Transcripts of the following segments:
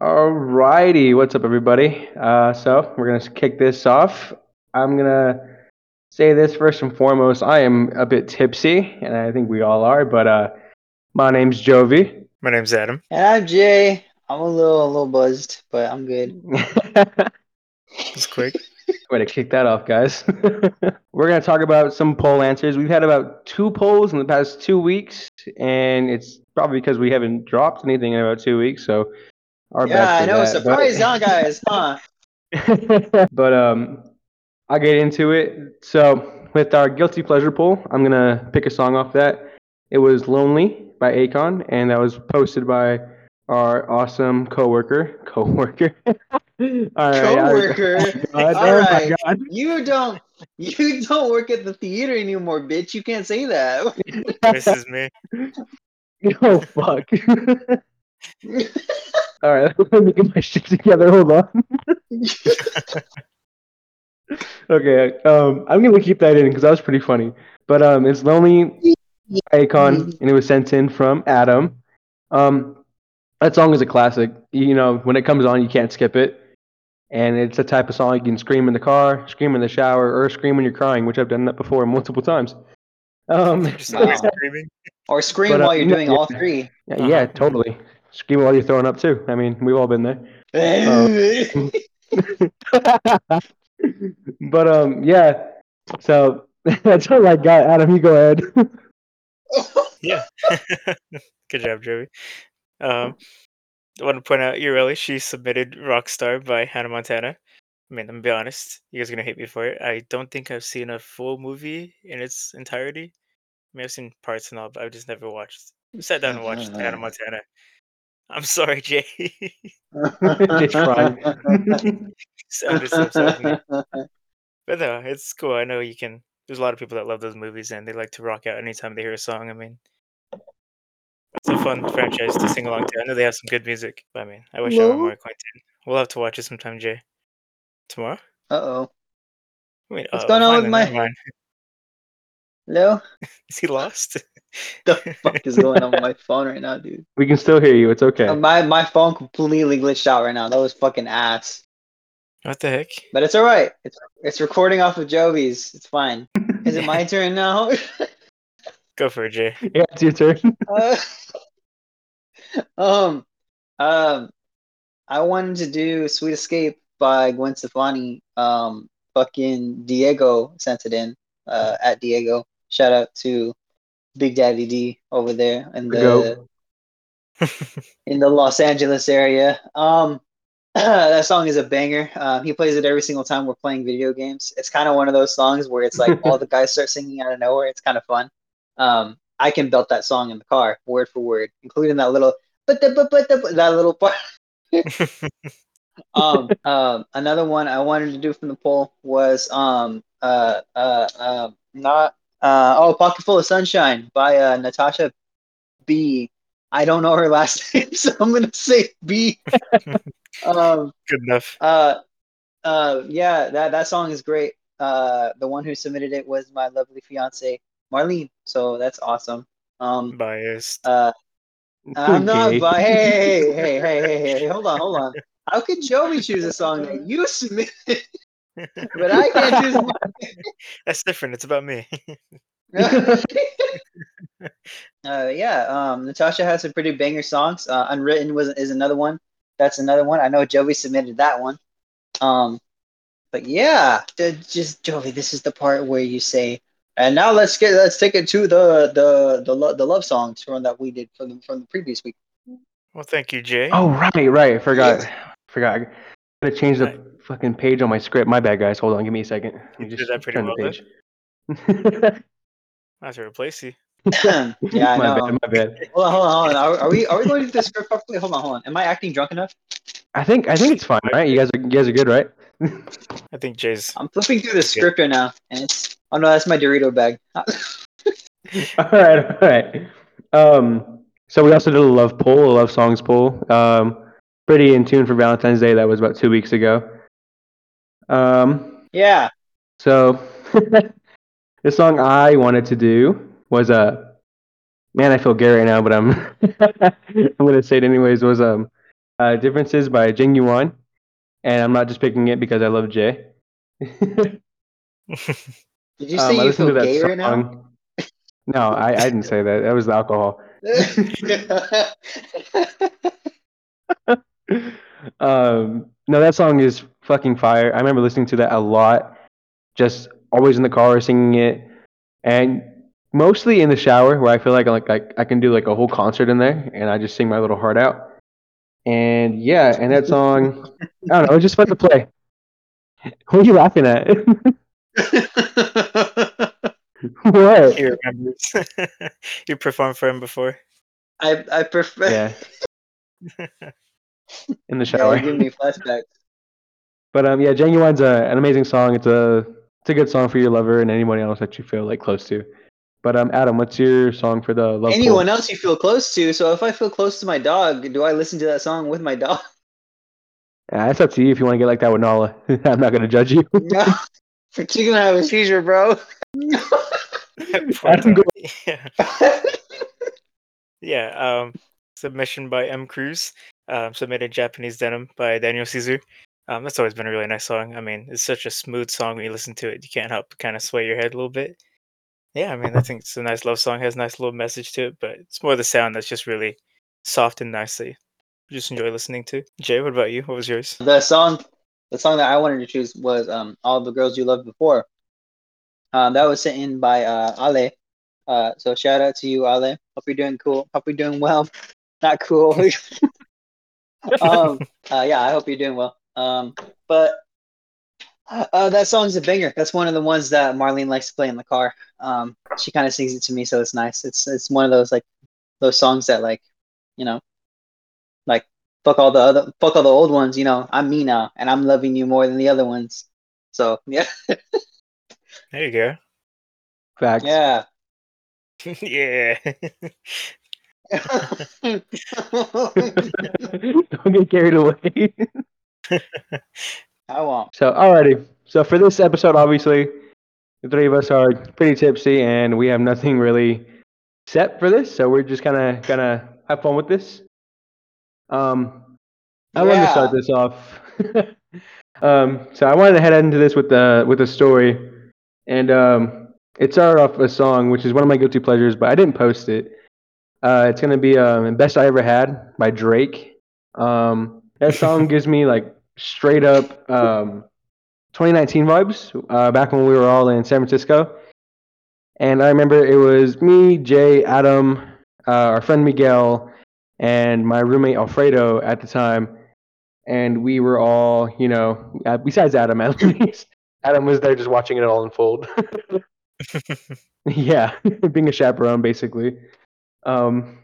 Alrighty, what's up, everybody? Uh, so we're gonna kick this off. I'm gonna say this first and foremost. I am a bit tipsy, and I think we all are. But uh, my name's Jovi. My name's Adam. And I'm Jay. I'm a little a little buzzed, but I'm good. It's quick. Way to kick that off, guys. We're going to talk about some poll answers. We've had about two polls in the past two weeks, and it's probably because we haven't dropped anything in about two weeks. So, our yeah, bad I for know. that, Surprise, huh, guys? Huh? but, but um, I'll get into it. So, with our guilty pleasure poll, I'm gonna pick a song off that. It was "Lonely" by Akon, and that was posted by our awesome coworker. Coworker. All right, I- Coworker. God, All oh my right. God. You don't you don't work at the theater anymore, bitch. You can't say that. This is me. Oh fuck. All right, let me get my shit together. Hold on. okay, um, I'm gonna keep that in because that was pretty funny. But um, it's lonely Akon, and it was sent in from Adam. Um, that song is a classic. You know, when it comes on, you can't skip it. And it's a type of song you can scream in the car, scream in the shower, or scream when you're crying, which I've done that before multiple times. Um, Wow. or scream But, uh, while you're yeah, doing all three. yeah, yeah, Uh-huh. totally. Scream while you're throwing up too. I mean, we've all been there. but um, yeah. So that's all I got. Adam, you go ahead. Yeah. Good job, Joey. Um, I want to point out Ureli. She submitted Rockstar by Hannah Montana. I mean, I'm gonna be honest. You guys are gonna hate me for it. I don't think I've seen a full movie in its entirety. I mean, I've seen parts and all, but I've just never watched. Sat down and watched Hannah Montana. I'm sorry, Jay. Just fine. Sounded so upset with me. But no, it's cool. I know you can. There's a lot of people that love those movies and they like to rock out anytime they hear a song. I mean, it's a fun franchise to sing along to. I know they have some good music. But I mean, I wish I were more acquainted. We'll have to watch it sometime, Jay. Tomorrow? Uh oh. I mean, What's uh, going on with my- mind. Hello? Is he lost? The fuck is going on with my phone right now, dude? we can still hear you. It's okay. Uh, My my phone completely glitched out right now. That was fucking ass. what the heck? But it's all right. It's it's recording off of Jovi's. It's fine. Is it my turn now? Go for it, Jay. yeah, it's your turn. Uh, um, um, I wanted to do "Sweet Escape" by Gwen Stefani. Um, fucking Diego sent it in. Uh, at Diego. Shout out to Big Daddy D over there in the in the Los Angeles area. Um, that song is a banger. Um, he plays it every single time we're playing video games. It's kind of one of those songs where it's like all the guys start singing out of nowhere. It's kind of fun. Um, I can belt that song in the car, word for word, including that little but the but but the that little part. um, um, another one I wanted to do from the poll was um uh uh uh not uh oh pocket full of sunshine by uh Natasha B. I don't know her last name, so I'm gonna say B. um Good enough. uh uh yeah that that song is great. Uh the one who submitted it was my lovely fiance Marlene, so that's awesome. Um Biased. uh I'm not Okay. but hey hey hey hey hey hey hey hold on hold on. How could Joey choose a song that you submitted, but I can't choose That's different. It's about me. uh, yeah, um, Natasha has some pretty banger songs. Uh, Unwritten was is another one. That's another one. I know Jovi submitted that one. Um, but yeah, the, just Jovi, this is the part where you say, and now let's get let's take it to the the the, lo- the love songs from that we did from the, from the previous week. well, thank you, Jay. Oh right, right. Forgot. Forgot. I gotta change the Right. Fucking page on my script. My bad, guys. Hold on. Give me a second. Let me You did just that pretty turn the well, page. I have to replace you. yeah, I my know. bad. My bad. Hold on, hold on, hold on. Are, are we are we going to do the script properly? Hold on, hold on. Am I acting drunk enough? I think I think it's fine, right? You guys are you guys are good, right? I think Jay's. I'm flipping through the script right now, and it's oh no, that's my Dorito bag. all right, all right. Um, so we also did a love poll, a love songs poll. Um, pretty in tune for Valentine's Day. That was about two weeks ago. Um, yeah, so the song I wanted to do was uh, man, I feel gay right now, but I'm I'm gonna say it anyways. Was um, uh, Differences by Ginuwine. And I'm not just picking it because I love Jay. Did you Um, say I you feel gay right now? No, I, I didn't say that. That was the alcohol. um, no, that song is fucking fire. I remember listening to that a lot, just always in the car singing it, and mostly in the shower where I feel like like I, I can do like a whole concert in there, and I just sing my little heart out. And yeah, and that song, I don't know, it's just fun to play. What are you laughing at? what? he remembers. you performed for him before. I I prefer. Yeah, in the shower. you're giving me flashbacks. But um, yeah, Ginuwine's a, an amazing song. It's a it's a good song for your lover and anyone else that you feel like close to. But um, Adam, what's your song for the love? Anyone pool? else you feel close to. So if I feel close to my dog, do I listen to that song with my dog? Yeah, it's up to you if you want to get like that with Nala. I'm not gonna judge you. No. She's gonna have a seizure, bro. Adam, dog. yeah. Yeah. Um, submission by M. Cruz. Um, submitted Japanese Denim by Daniel Caesar. Um, that's always been a really nice song. I mean, it's such a smooth song when you listen to it. You can't help but kind of sway your head a little bit. Yeah, I mean, I think it's a nice love song. Has a nice little message to it, but it's more the sound that's just really soft and nicely. just enjoy listening to. Jay, what about you? What was yours? the song the song that I wanted to choose was um All the Girls You Loved Before. Um that was sent in by uh Ale. Uh so shout out to you, Ale. Hope you're doing cool. Hope you're doing well. Not cool. um uh yeah, I hope you're doing well. Um but uh, that song's a banger. That's one of the ones that Marlene likes to play in the car. Um, she kind of sings it to me, so it's nice. It's it's one of those like those songs that like, you know, like fuck all the other fuck all the old ones. You know, I'm me now, and I'm loving you more than the other ones. So yeah, There you go. Facts. yeah. yeah. Don't get carried away. I won't. so, alrighty. So for this episode, obviously, the three of us are pretty tipsy, and we have nothing really set for this. So we're just kind of gonna have fun with this. Um, I wanted to start this off. um, so I wanted to head into this with the with a story, and um, it started off a song, which is one of my guilty pleasures, but I didn't post it. Uh, it's gonna be um, "Best I Ever Had" by Drake. Um, that song gives me like straight up um, 2019 vibes. Uh, back when we were all in San Francisco, and I remember it was me, Jay, Adam, uh, our friend Miguel, and my roommate Alfredo at the time, and we were all, you know, uh, besides Adam at least, Adam was there just watching it all unfold. yeah, being a chaperone basically. Um,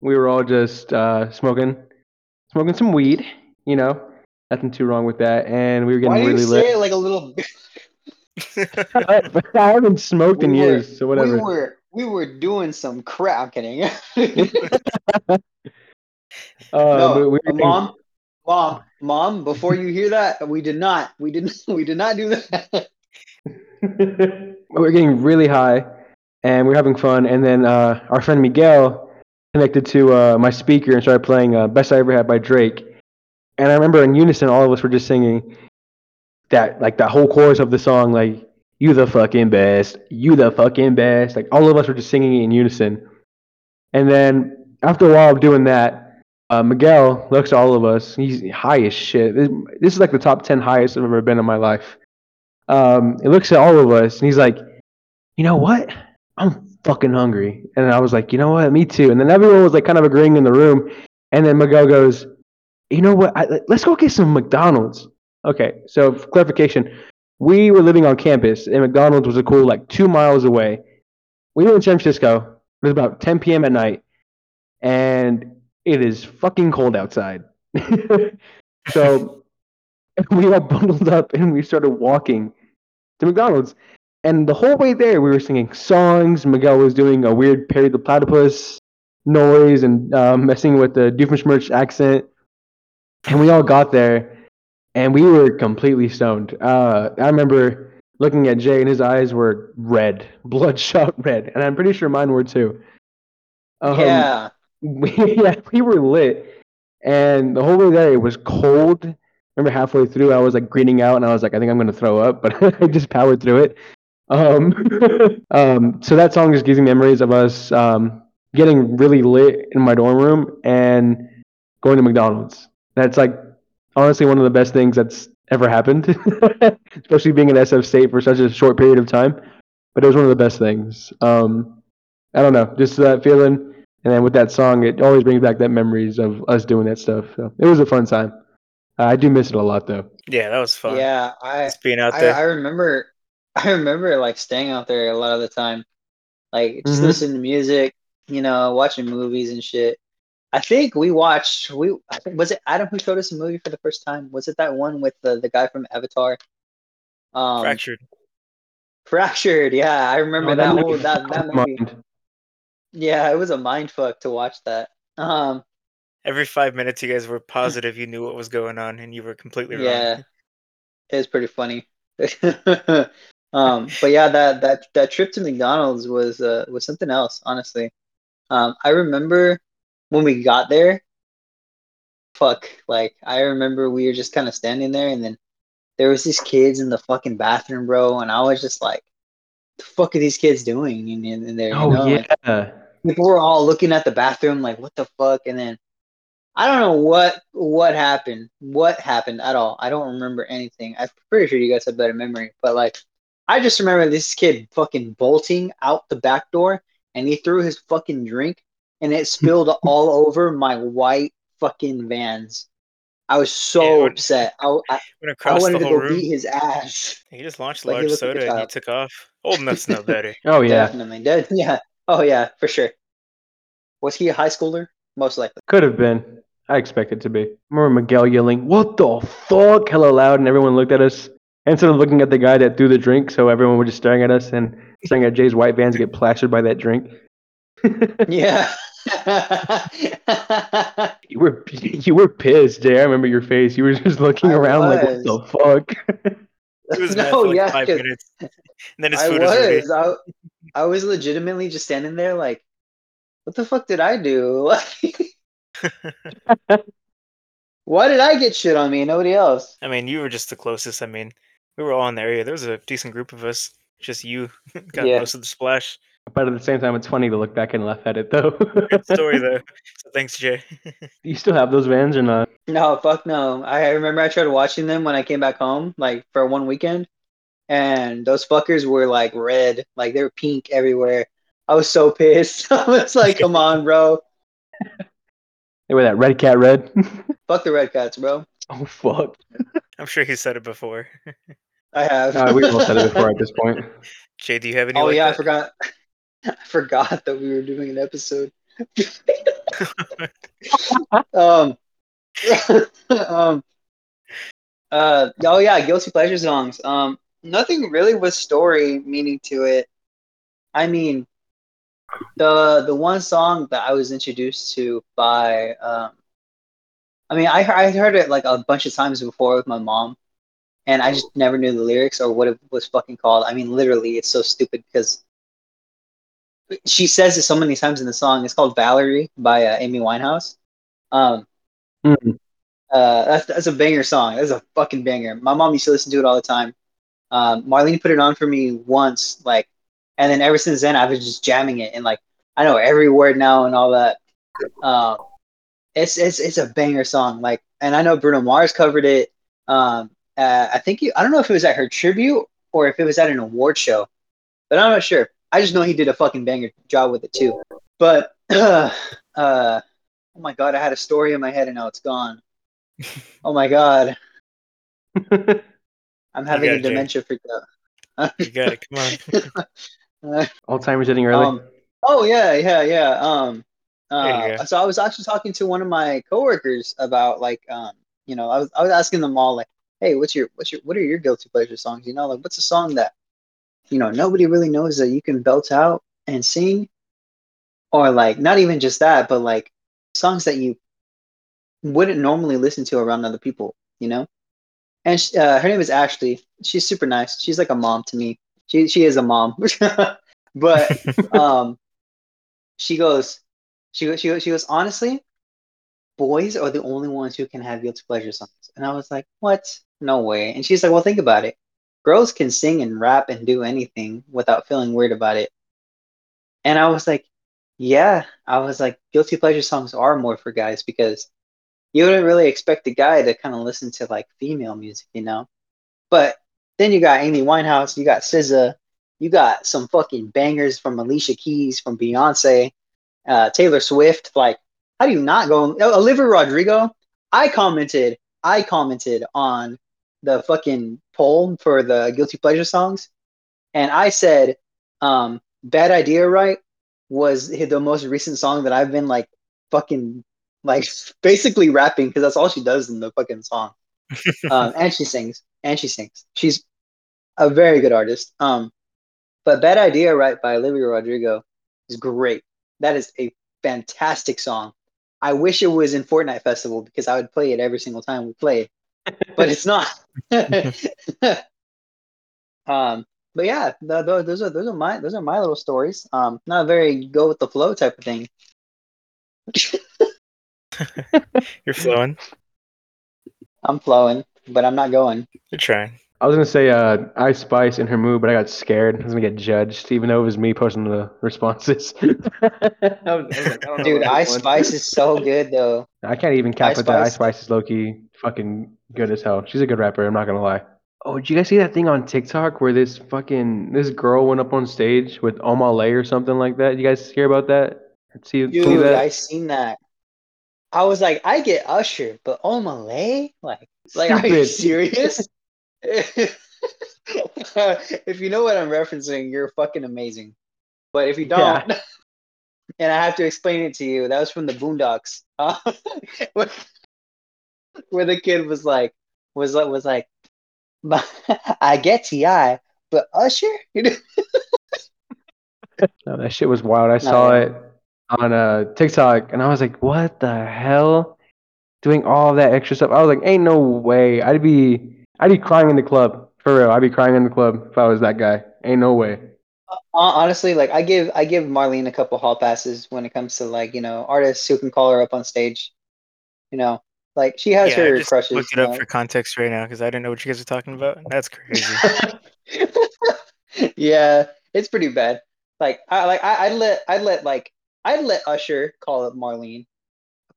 we were all just uh, smoking, smoking some weed. You know, nothing too wrong with that, and we were getting Why do you really say it like a little? bit? I haven't smoked in were- years, so whatever. We were we were doing some crap. I'm kidding. Uh, no, we were mom, mom, mom. Before you hear that, we did not. We didn't. We did not do that. we were getting really high and we were having fun. And then uh, our friend Miguel connected to uh, my speaker and started playing uh, "Best I Ever Had" by Drake. And I remember in unison, all of us were just singing that, like that whole chorus of the song, like "You the fucking best, you the fucking best." Like all of us were just singing it in unison. And then after a while of doing that, uh, Miguel looks at all of us. He's high as shit. This, this is like the top ten highest I've ever been in my life um, he looks at all of us and he's like, you know what? I'm fucking hungry. And I was like, you know what? Me too. And then everyone was like kind of agreeing in the room. And then Miguel goes, you know what? I, let's go get some McDonald's. Okay. So for clarification, we were living on campus and McDonald's was a cool like two miles away. We were in San Francisco. It was about 10 p.m. at night and it is fucking cold outside. so we all bundled up and we started walking to McDonald's. And the whole way there, we were singing songs. Miguel was doing a weird Perry the Platypus noise and uh, messing with the Doofenshmirtz accent. And we all got there, and we were completely stoned. Uh, I remember looking at Jay, and his eyes were red, bloodshot red, and I'm pretty sure mine were too. Um, yeah. we, yeah, we were lit. and the whole way there it was cold. I remember halfway through I was like greening out, and I was like, I think I'm gonna throw up, but I just powered through it. Um, um, so that song just gives me memories of us um, getting really lit in my dorm room and going to McDonald's. That's like honestly one of the best things that's ever happened, especially being in SF State for such a short period of time. But it was one of the best things. Um, I don't know, just that feeling, and then with that song, it always brings back that memories of us doing that stuff. So it was a fun time. Uh, I do miss it a lot, though. Yeah, that was fun. Yeah, I Just being out I, there. I remember I remember like staying out there a lot of the time. Like just Mhm. listening to music, you know, watching movies and shit. I think we watched we I think was it Adam who showed us a movie for the first time? Was it that one with the, the guy from Avatar? Um Fractured. Fractured, yeah. I remember Oh, that movie whole that, that movie. mind. Yeah, it was a mind fuck to watch that. Um Every five minutes, you guys were positive you knew what was going on, and you were completely wrong. yeah. It was pretty funny. um but yeah, that that that trip to McDonald's was uh was something else, honestly. Um I remember when we got there, fuck, like I remember we were just kind of standing there and then there was these kids in the fucking bathroom, bro, and I was just like, the fuck are these kids doing in, in, in there? You Oh know? like, yeah. people were all looking at the bathroom like what the fuck and then i don't know what what happened what happened at all i don't remember anything i'm pretty sure you guys have better memory but like i just remember this kid fucking bolting out the back door and he threw his fucking drink and it spilled all over my white fucking vans i was so Yeah, what- upset i, I, Went I wanted the to go room. beat his ass He just launched a Like, large looked like soda and he took off. Old enough no better. Oh yeah. definitely did yeah oh yeah for sure was he a high schooler most likely Could have been. I expect it to be. I remember Miguel yelling, "What the fuck?" hella loud, and everyone looked at us. Instead of looking at the guy that threw the drink, so everyone was just staring at us and staring at Jay's white vans get plastered by that drink. Yeah. you were you were pissed, Jay. I remember your face. You were just looking I around like, "What the fuck?" He was mad no, for like yeah, five 'cause minutes. And then his I was was. I, I was legitimately just standing there like, what the fuck did I do? Why did I get shit on me? and Nobody else. I mean, you were just the closest. I mean, we were all in the area. There was a decent group of us. Just you got Yeah. most of the splash. But at the same time, it's funny to look back and laugh at it, though. Good story though. So thanks, Jay. you still have those vans or not? No, fuck no. I remember I tried watching them when I came back home, like for one weekend, and those fuckers were like red, like they were pink everywhere. I was so pissed. I was like, come on, bro. They were that red cat red. Fuck the red cats, bro. oh fuck! I'm sure he said it before. I have. Uh, we've all said it before at this point. Jay, do you have any? Oh like yeah, I forgot. I forgot that we were doing an episode. um, um, uh, oh yeah, guilty pleasure songs. Um, nothing really was story meaning to it. I mean, the the one song that I was introduced to by, um, I mean, I I heard it like a bunch of times before with my mom, and I just never knew the lyrics or what it was fucking called. I mean, literally, it's so stupid because she says it so many times in the song. It's called Valerie by uh, Amy Winehouse. Um, Mhm. uh, that's that's a banger song. That's a fucking banger. My mom used to listen to it all the time. Um, Marlene put it on for me once, like, and then ever since then, I was just jamming it and like I know every word now and all that. Um, it's it's it's a banger song. Like, and I know Bruno Mars covered it. Um, uh, I think you, I don't know if it was at her tribute or if it was at an award show, but I'm not sure. I just know he did a fucking banger job with it too. But uh, oh my god, I had a story in my head and now it's gone. Oh my god, I'm having a it, Jay. dementia freak out. You got it. Come on. Alzheimer's hitting early. Um, oh yeah, yeah, yeah. Um, uh, so I was actually talking to one of my coworkers about like, um, you know, I was I was asking them all like, hey, what's your what's your what are your guilty pleasure songs? You know, like what's a song that, you know, nobody really knows that you can belt out and sing, or like not even just that, but like songs that you wouldn't normally listen to around other people, you know. And sh uh, her name is Ashley. She's super nice. She's like a mom to me. She she is a mom, but um, she goes, she goes, she goes, she goes. Honestly, boys are the only ones who can have guilty pleasure songs. And I was like, what? No way. And she's like, well, think about it. Girls can sing and rap and do anything without feeling weird about it. And I was like, yeah. I was like, guilty pleasure songs are more for guys because you wouldn't really expect a guy to kind of listen to like female music, you know? But then you got Amy Winehouse, you got SZA, you got some fucking bangers from Alicia Keys, from Beyonce, uh, Taylor Swift. Like, how do you not go? Olivia Rodrigo. I commented. I commented on the fucking poll for the guilty pleasure songs, and I said, um, "Bad Idea," right? Was the most recent song that I've been like fucking like basically rapping because that's all she does in the fucking song. um, and she sings, and she sings. She's a very good artist. Um, but "Bad Idea," right by Olivia Rodrigo, is great. That is a fantastic song. I wish it was in Fortnite Festival because I would play it every single time we play, but it's not. um, but yeah, the, the, those are those are my those are my little stories. Um, not a very go with the flow type of thing. You're flowing. I'm flowing, but I'm not going. You're trying. I was gonna say uh, Ice Spice in her mood, but I got scared. I was gonna get judged, even though it was me posting the responses. I was, I was like, I Dude, Ice Spice is so good though. I can't even cap it that Ice Spice is low key fucking good as hell. She's a good rapper. I'm not gonna lie. Oh, did you guys see that thing on TikTok where this fucking this girl went up on stage with Omah Lay or something like that? You guys hear about that? See, Dude, see that? I seen that. I was like, I get Usher, but Omah Lay, like, like, are you serious? if you know what I'm referencing, you're fucking amazing. But if you don't, yeah. and I have to explain it to you, that was from the Boondocks, uh, where, the kid was like, was like, was like, I get Ti, but Usher. no, that shit was wild. I saw it on uh, TikTok, and I was like, "What the hell?" Doing all that extra stuff. I was like, "Ain't no way." I'd be I'd be crying in the club for real. I'd be crying in the club if I was that guy. Ain't no way. Uh, honestly, like I give I give Marlene a couple hall passes when it comes to like you know artists who can call her up on stage. You know, like she has yeah, her I just crushes. Look it up know? for context right now because I didn't know what you guys are talking about. That's crazy. yeah, it's pretty bad. Like I like I, I'd let I'd let like I'd let Usher call up Marlene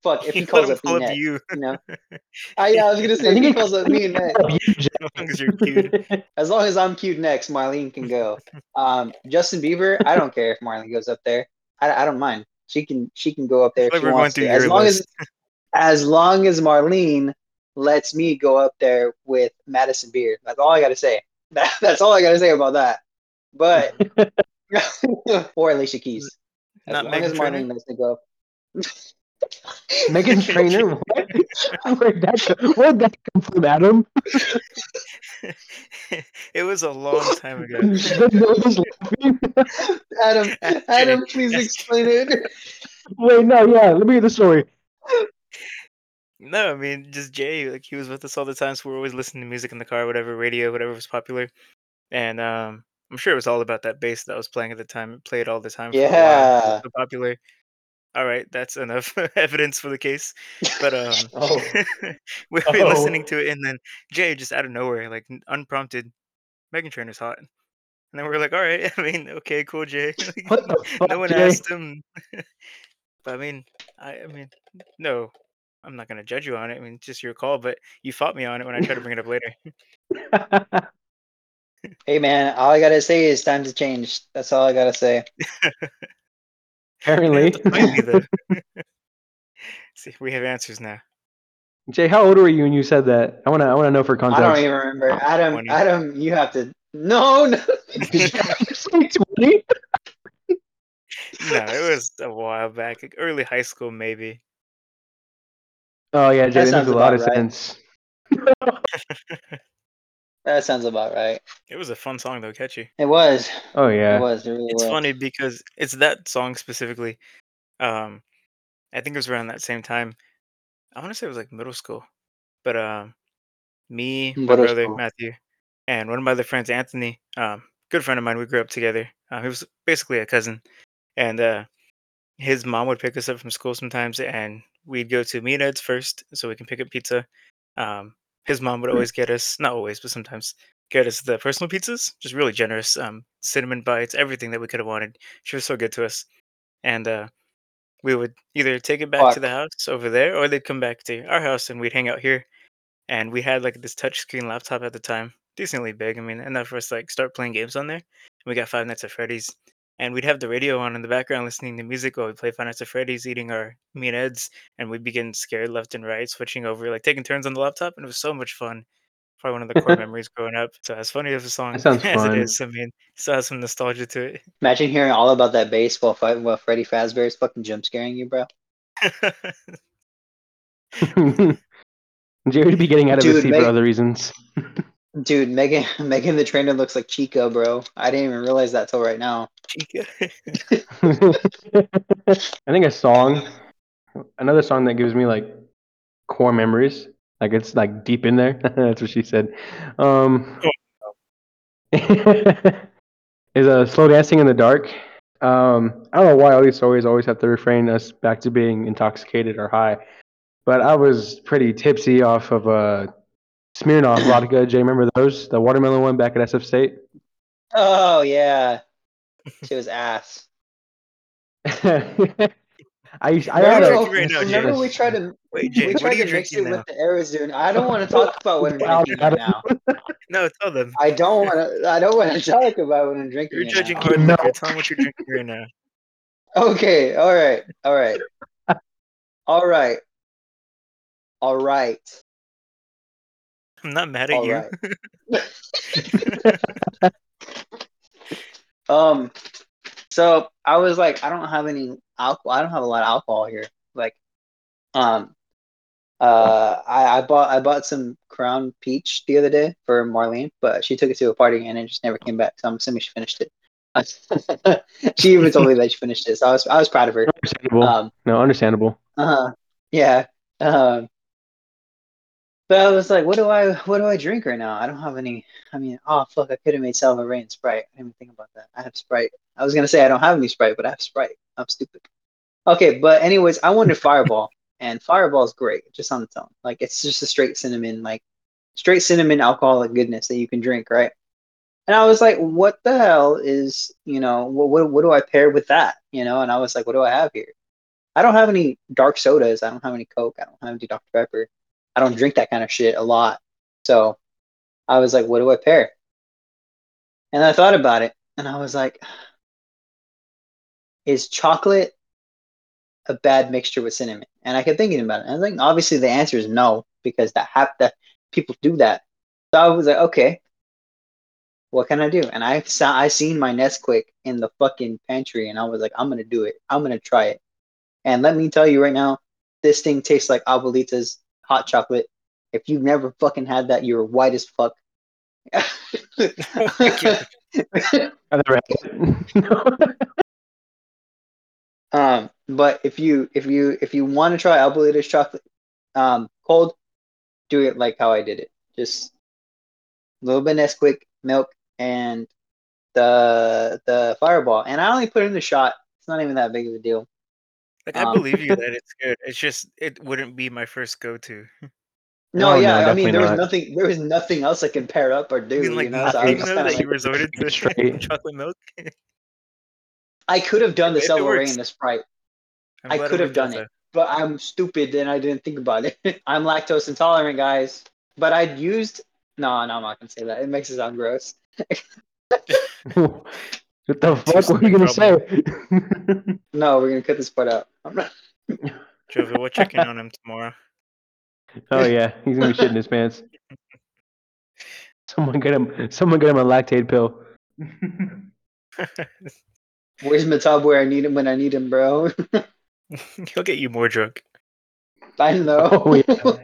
fuck if he, he calls up me next, you. you know. I, yeah, I was gonna say if he calls up me next. as long as you're cute. As long as I'm cute next, Marlene can go. Um, Justin Bieber, I don't care if Marlene goes up there. I, I don't mind. She can she can go up there if she wants to. As long list. as as long as Marlene lets me go up there with Madison Beer. That's all I gotta say. That, that's all I gotta say about that. But or Alicia Keys. As Not long as Marlene lets me go. Meghan Trainor? What? Where'd that, where'd that come from, Adam? it was a long time ago. Adam, Adam, please explain it. Wait, no, yeah, let me hear the story. No, I mean just Jay. Like he was with us all the time, so we are always listening to music in the car, whatever radio, whatever was popular. And um, I'm sure it was all about that bass that was playing at the time. It played all the time. yeah, so popular all right, that's enough evidence for the case. But um, oh. we were oh. listening to it, and then Jay just out of nowhere, like unprompted, Meghan Trainor's hot. And then we are like, all right, I mean, okay, cool, Jay. fuck, no one Jay? asked him. but I mean, I, I mean, no, I'm not gonna judge you on it. I mean, it's just your call. But you fought me on it when I tried to bring it up later. hey man, all I gotta say is time to change. That's all I gotta say. Apparently. See, we have answers now. Jay, how old were you when you said that? I wanna I wanna know for context. I don't even remember. Oh, Adam 20. Adam, you have to No no twenty? no, it was a while back. Like early high school maybe. Oh yeah, Jay, that, that makes a lot of right. sense. That sounds about right. It was a fun song though, catchy. It was. Oh yeah. It was. It really it's was. funny because it's that song specifically. Um, I think it was around that same time. I want to say it was like middle school, but um, me, my brother school. Matthew, and one of my other friends, Anthony, um, good friend of mine. We grew up together. Uh, he was basically a cousin, and uh, his mom would pick us up from school sometimes, and we'd go to Me-n-Ed's first, so we can pick up pizza. Um, his mom would always get us, not always, but sometimes get us the personal pizzas, just really generous. Um, cinnamon bites, everything that we could have wanted. She was so good to us, and uh, we would either take it back to the house over there, or they'd come back to our house and we'd hang out here. And we had like this touchscreen laptop at the time, decently big. I mean, enough for us to, like start playing games on there. And we got Five Nights at Freddy's, and we'd have the radio on in the background, listening to music while we play Five Nights at Freddy's, eating our Me-n-Ed's, and we'd be getting scared left and right, switching over, like taking turns on the laptop, and it was so much fun. Probably one of the core memories growing up. So as funny of a song as fun. it is, I mean, it still has some nostalgia to it. Imagine hearing all about that bass while fighting while Freddy Fazbear's fucking jump scaring you, bro. Jerry would be getting out of his Dude, seat Meg- for other reasons. Dude, Megan Megan the trainer looks like Chica, bro. I didn't even realize that till right now. I think a song, another song that gives me like core memories, like it's like deep in there. That's what she said. Um, is a slow dancing in the dark. Um, I don't know why all these stories always have to refrain us back to being intoxicated or high, but I was pretty tipsy off of uh, Smirnoff vodka. Jay, remember those? The watermelon one back at SF State. Oh yeah. She was ass. I I Where had are a, right now, remember Jay? we tried to Wait, we Jay, what tried to mix it now? with the Arizona. I don't want to talk about what I'm drinking right now. No, tell them. I don't want to. I don't want to talk about what I'm drinking. You're right judging now. hard No. Tell them what you're drinking right now. Okay. All right. All right. All right. All right. I'm not mad at All you. right. Um. So I was like, I don't have any alcohol. I don't have a lot of alcohol here. Like, um, uh, I, I bought I bought some Crown Peach the other day for Marlene, but she took it to a party and it just never came back. So I'm assuming she finished it. she even told me that she finished it. So I was I was proud of her. understandable. Um, no, understandable. uh-huh. Yeah. Um, but I was like, what do I what do I drink right now? I don't have any. I mean, oh fuck, I could have made Salva Ray and Sprite. I didn't even think about that. I have Sprite. I was gonna say I don't have any Sprite, but I have Sprite. I'm stupid. Okay, but anyways, I wanted Fireball, and Fireball is great just on its own. Like it's just a straight cinnamon, like straight cinnamon alcoholic goodness that you can drink, right? And I was like, what the hell is you know what what, what do I pair with that? You know, and I was like, what do I have here? I don't have any dark sodas. I don't have any Coke. I don't have any Dr. Pepper. I don't drink that kind of shit a lot. So I was like, what do I pair? And I thought about it and I was like, is chocolate a bad mixture with cinnamon? And I kept thinking about it. And I think obviously the answer is no, because that have that people do that. So I was like, okay, what can I do? And I saw I seen my Nesquik in the fucking pantry and I was like, I'm gonna do it. I'm gonna try it. And let me tell you right now, this thing tastes like Abuelita's hot chocolate. If you've never fucking had that, you're white as fuck. I never had it. um, but if you if you if you want to try Abuelita's chocolate um, cold, do it like how I did it. Just a little bit Nesquik, milk, and the the Fireball. And I only put it in the shot. It's not even that big of a deal. Like I Um, believe you that it's good. It's just it wouldn't be my first go-to. No, No, yeah, no, I mean definitely there was not. nothing there was nothing else I could pair up or I do. mean, like you know, so I was nothing just though kind of that like, you resorted to Straight. chocolate milk. I could have done the If it Celery works. and the Sprite, I'm I glad could have worked done it. but I'm stupid and I didn't think about it. I'm lactose intolerant, guys. But I'd used no, no, I'm not gonna say that. It makes it sound gross. What the fuck? What are you gonna say? No, we're gonna cut this part out. I'm not. though. Jovi, we'll check in on him tomorrow. oh yeah, he's gonna be shitting his pants. Someone get him. Someone get him a Lactaid pill. Where's Matab where I need him when I need him, bro? He'll get you more drunk. I know. Oh yeah.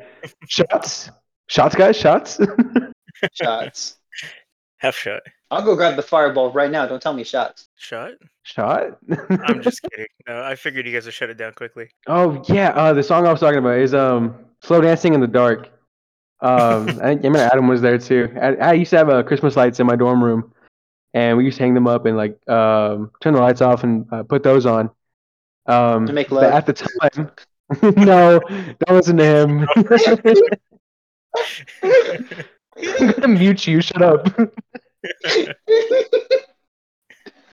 Shots. Shots, guys. Shots. shots. Half shot. I'll go grab the fireball right now. Don't tell me shots. Shot? Shot. I'm just kidding. No, I figured you guys would shut it down quickly. Oh yeah, uh, the song I was talking about is um "Slow Dancing in the Dark." Um, I, I remember Adam was there too. I, I used to have uh, Christmas lights in my dorm room, and we used to hang them up and like um, turn the lights off and uh, put those on. Um, To make love. at the time, no, don't listen to him. I'm gonna mute you. Shut up.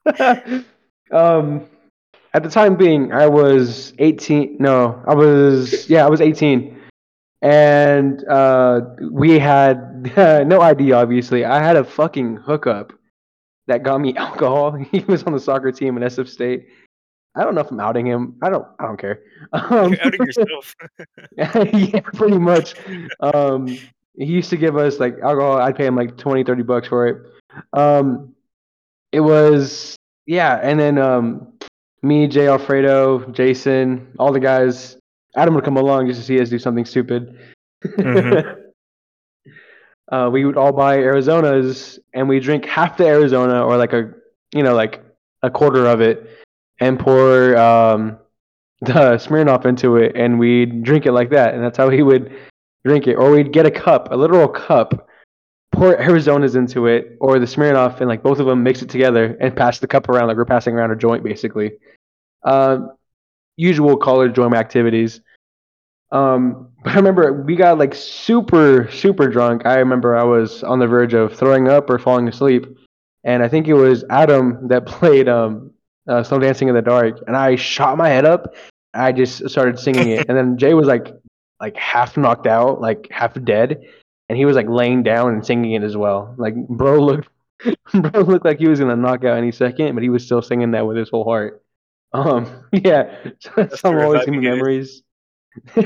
um, at the time being, I was 18. No, I was yeah, I was 18, and uh, we had no ID. Obviously, I had a fucking hookup that got me alcohol. He was on the soccer team in SF State. I don't know if I'm outing him. I don't. I don't care. Um, You're outing yourself. yeah, pretty much. Um, he used to give us like alcohol. I'd pay him like 20, 30 bucks for it. Um, it was yeah, and then um, me, Jay Alfredo, Jason, all the guys. Adam would come along just to see us do something stupid. Mhm. uh, we would all buy Arizonas, and we drink half the Arizona, or like a you know like a quarter of it, and pour um, the Smirnoff into it, and we'd drink it like that, and that's how he would drink it. Or we'd get a cup, a literal cup, pour Arizonas into it, or the Smirnoff, and like both of them mix it together and pass the cup around like we're passing around a joint, basically. Um, usual college dorm activities. Um, but I remember we got like super, super drunk. I remember I was on the verge of throwing up or falling asleep, and I think it was Adam that played um, uh, "Slow Dancing in the Dark," and I shot my head up. I just started singing it, and then Jay was like, like half knocked out, like half dead, and he was like laying down and singing it as well. Like bro looked, bro looked like he was gonna knock out any second, but he was still singing that with his whole heart. Um, yeah, so that's some always the memories. he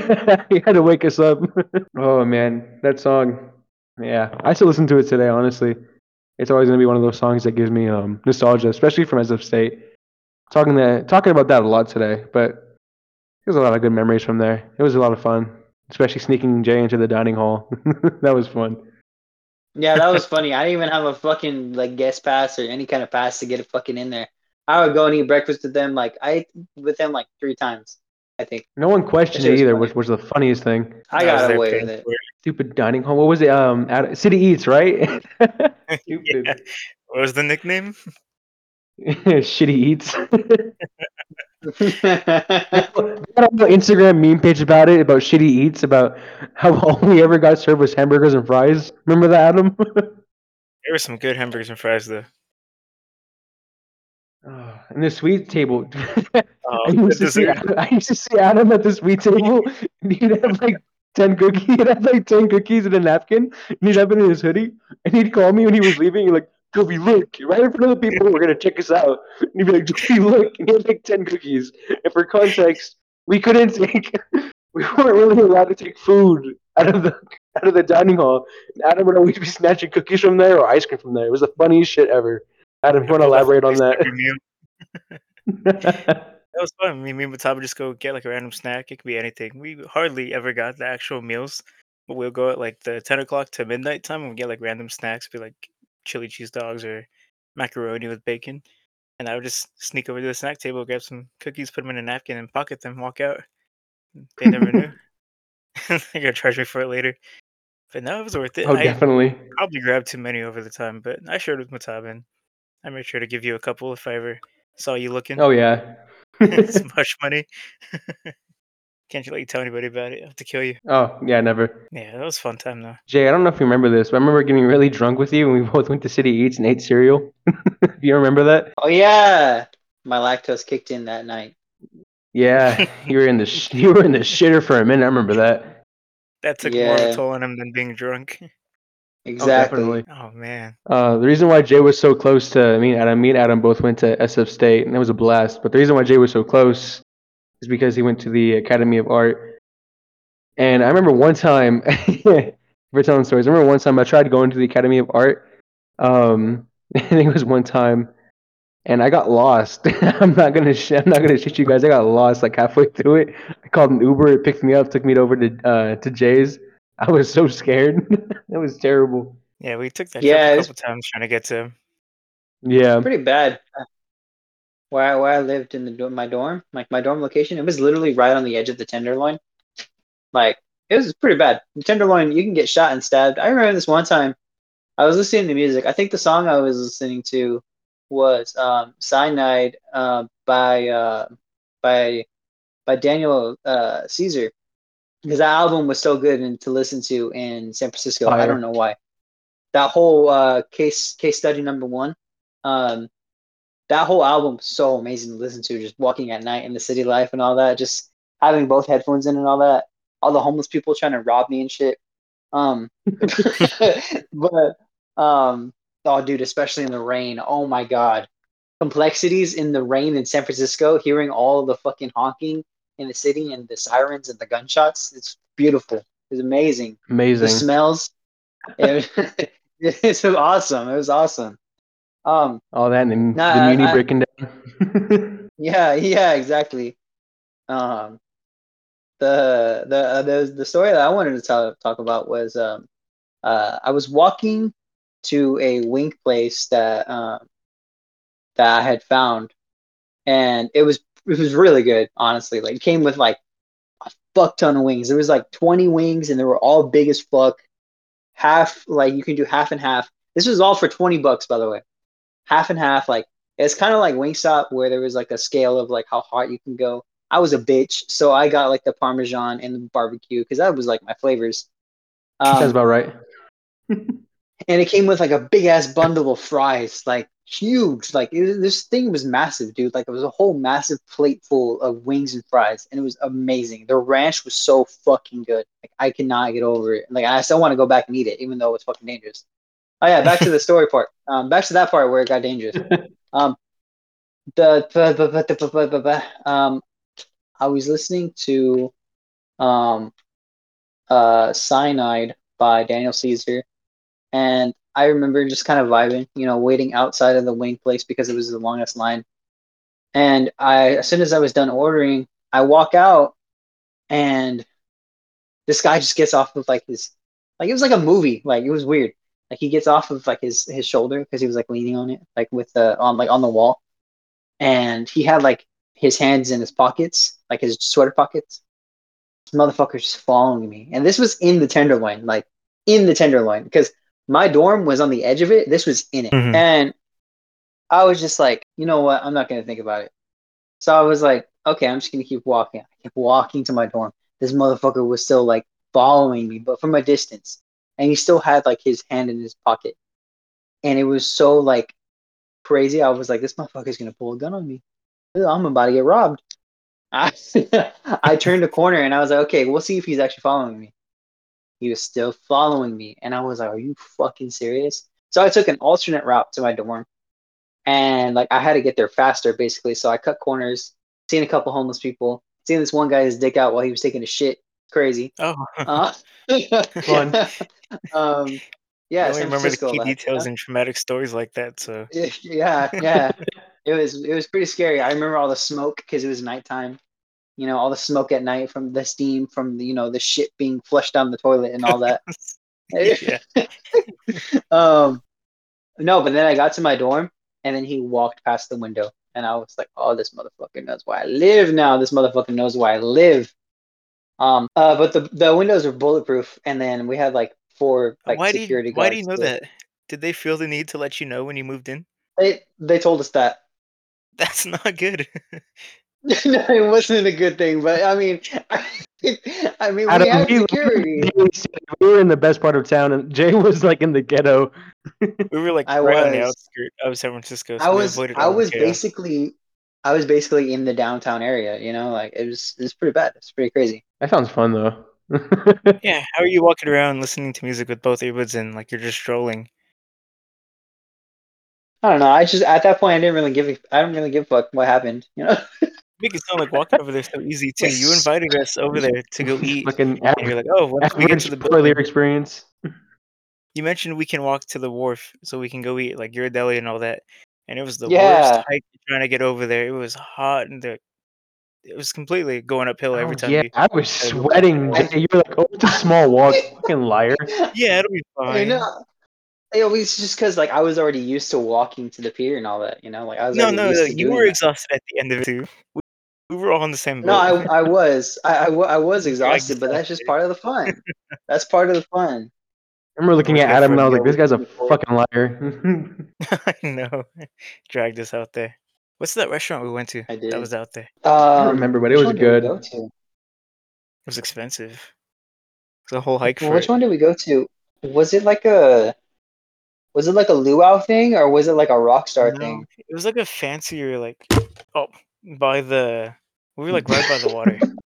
had to wake us up. oh man, that song. Yeah, I still listen to it today. Honestly, it's always gonna be one of those songs that gives me um nostalgia, especially from SF State. Talking that, talking about that a lot today, but there's a lot of good memories from there. It was a lot of fun, especially sneaking Jay into the dining hall. that was fun. Yeah, that was funny. I didn't even have a fucking like guest pass or any kind of pass to get it fucking in there. I would go and eat breakfast with them. Like I with them like three times. I think No one questioned That it either, funny. which was the funniest thing. I I got there away with it. Stupid dining hall. What was it? Um, at City Eats, right? it. Stupid. Yeah. What was the nickname? Shitty Eats. Yeah, They had a whole Instagram meme page about it, about shitty eats, about how all we ever got served was hamburgers and fries. Remember that, Adam? There were some good hamburgers and fries though. Uh, oh, and the sweet table. Oh, I, used to see. Adam, I used to see Adam at the sweet table. And he'd have like ten cookies. He'd have like ten cookies in a napkin, and he'd have it in his hoodie. And he'd call me when he was leaving. He'd like, Toby, look, right in front of the people who were gonna check us out. And he'd be like, Toby, look, and he had like ten cookies. And for context, we couldn't take. We weren't really allowed to take food out of the out of the dining hall. And Adam would always be snatching cookies from there or ice cream from there. It was the funniest shit ever. Adam, you want to elaborate on a nice every that? That was fun. Me, me and Matab would just go get like a random snack. It could be anything. We hardly ever got the actual meals, but we'll go at like the ten o'clock to midnight time and we get like random snacks, be like chili cheese dogs or macaroni with bacon. And I would just sneak over to the snack table, grab some cookies, put them in a napkin, and pocket them, walk out. They never knew. They're gonna charge me for it later. But no, it was worth it. oh, I definitely. probably grabbed too many over the time, but I shared with Matab and I made sure to give you a couple if I ever saw you looking. Oh yeah. it's much money. Can't you let you tell anybody about it? I have to kill you. oh yeah, never. Yeah, that was a fun time though. Jay, I don't know if you remember this, but I remember getting really drunk with you when we both went to City Eats and ate cereal. Do you remember that? Oh yeah, my lactose kicked in that night. Yeah, you were in the sh- you were in the shitter for a minute. I remember that. That took more of Yeah. a toll on him than being drunk. Exactly. definitely. Oh man. Uh, the reason why Jay was so close to me and Adam, me and Adam both went to SF State, and it was a blast. But the reason why Jay was so close is because he went to the Academy of Art. And I remember one time, we're telling stories. I remember one time I tried going to the Academy of Art. Um, I think it was one time, and I got lost. I'm not gonna, sh- I'm not gonna shit you guys. I got lost like halfway through it. I called an Uber. It picked me up, took me over to uh, to Jay's. I was so scared. it was terrible. Yeah, we took that Yeah, trip a it's- couple times trying to get to. Yeah. Pretty bad. Where I, where I lived in the my dorm, like my dorm location, it was literally right on the edge of the tenderloin. Like it was pretty bad. The tenderloin, you can get shot and stabbed. I remember this one time, I was listening to music. I think the song I was listening to was um, "Cyanide" uh, by uh, by by Daniel uh, Caesar because that album was so good and to listen to in San Francisco. I don't know why. That whole uh, case case study number one, um, that whole album so amazing to listen to. Just walking at night in the city life and all that. Just having both headphones in and all that. All the homeless people trying to rob me and shit. Um, but um, oh, dude, especially in the rain. Oh my god, complexities in the rain in San Francisco. Hearing all the fucking honking in the city and the sirens and the gunshots. It's beautiful. It's amazing. Amazing. The smells. It, it's awesome. It was awesome. Um, All that and the, Nah, the muni I- breaking down. yeah, yeah, exactly. Um, the the uh, the the story that I wanted to talk talk about was um, uh, I was walking to a wing place that um that I had found, and it was it was really good. Honestly, like it came with like a fuck ton of wings. There was like twenty wings, and they were all big as fuck. Half like you can do half and half. This was all for twenty bucks, by the way. Half and half, like it's kind of like Wingstop where there was like a scale of like how hot you can go. I was a bitch, so I got like the Parmesan and the barbecue because that was like my flavors. Sounds Um, about right. and it came with like a big ass bundle of fries, like huge. Like it, this thing was massive, dude. Like it was a whole massive plate full of wings and fries, and it was amazing. The ranch was so fucking good. Like I cannot get over it. Like I still want to go back and eat it, even though it's fucking dangerous. Oh yeah, back to the story part. Um, back to that part where it got dangerous. Um, the, the, the, the um, I was listening to um, uh, Cyanide by Daniel Caesar, and I remember just kind of vibing, you know, waiting outside of the wing place because it was the longest line. And I, as soon as I was done ordering, I walk out, and this guy just gets off of like his, like it was like a movie, like it was weird like he gets off of like his his shoulder because he was like leaning on it, like with the on like on the wall, and he had like his hands in his pockets, like his sweater pockets. This motherfucker's just following me, and this was in the tenderloin, like in the tenderloin, because my dorm was on the edge of it. This was in it, Mhm. and I was just like, you know what? I'm not gonna think about it. So I was like, okay, I'm just gonna keep walking. I kept walking to my dorm. This motherfucker was still like following me, but from a distance, and he still had like his hand in his pocket, and it was so like crazy. I was like, this motherfucker's gonna pull a gun on me. I'm about to get robbed. I, I turned a corner and I was like, okay, we'll see if he's actually following me. He was still following me, and I was like, are you fucking serious? So I took an alternate route to my dorm, and like I had to get there faster, basically. So I cut corners, seen a couple homeless people, seen this one guy his dick out while he was taking a shit. Crazy. Oh, Uh, Fun. um, yeah, I only remember the key you details know? and traumatic stories like that. So yeah, yeah. It was it was pretty scary. I remember all the smoke because it was nighttime. You know, all the smoke at night from the steam from the, you know the shit being flushed down the toilet and all that. yeah, um, no, but then I got to my dorm and then he walked past the window and I was like, oh, this motherfucker knows where I live now. This motherfucker knows where I live. Um, uh, but the the windows are bulletproof and then we had like four like why do security you, guards. why do you know too. that? Did they feel the need to let you know when you moved in? They they told us that. That's not good. no, it wasn't a good thing, but I mean, I mean, we Adam, had we- security. We were in the best part of town, and Jay was like in the ghetto. we were like I right on the outskirts of San Francisco. So I was I was basically I was basically in the downtown area. You know, like it was it was pretty bad. It's pretty crazy. That sounds fun though. Yeah, how are you walking around listening to music with both earbuds in, like you're just strolling? I don't know. I just at that point I didn't really give a, I don't really give a fuck what happened. You know. Make it sound like walking over there so easy too. You invited us over there to go eat, Fucking and you're like, "Oh, once we get to the toilet building, experience. you mentioned we can walk to the wharf so we can go eat like your deli and all that." And it was the Yeah. worst hike trying to get over there. It was hot and the, it was completely going uphill every Oh, time. yeah, you, I was gotta sweating. You were like, "Oh, it's a small walk." Fucking liar. yeah, it'll be I fine. know. It was just because like I was already used to walking to the pier and all that. You know, like I was No, no, used no, to you were that. exhausted at the end of it too. We, we were all on the same boat. No, I, I was. I, I, I was exhausted, us but that's just part of the fun. That's part of the fun. I remember looking at Adam and I was like, "This guy's a fucking liar." I know. Dragged us out there. What's that restaurant we went to I did. that was out there? Um, I don't remember, but it was one did we good. go? It was expensive. It was a whole hike Well, for which it. one did we go to? Was it like a was it like a luau thing or was it like a rock star No, thing? it was like a fancier, like oh, by the we were like right by the water.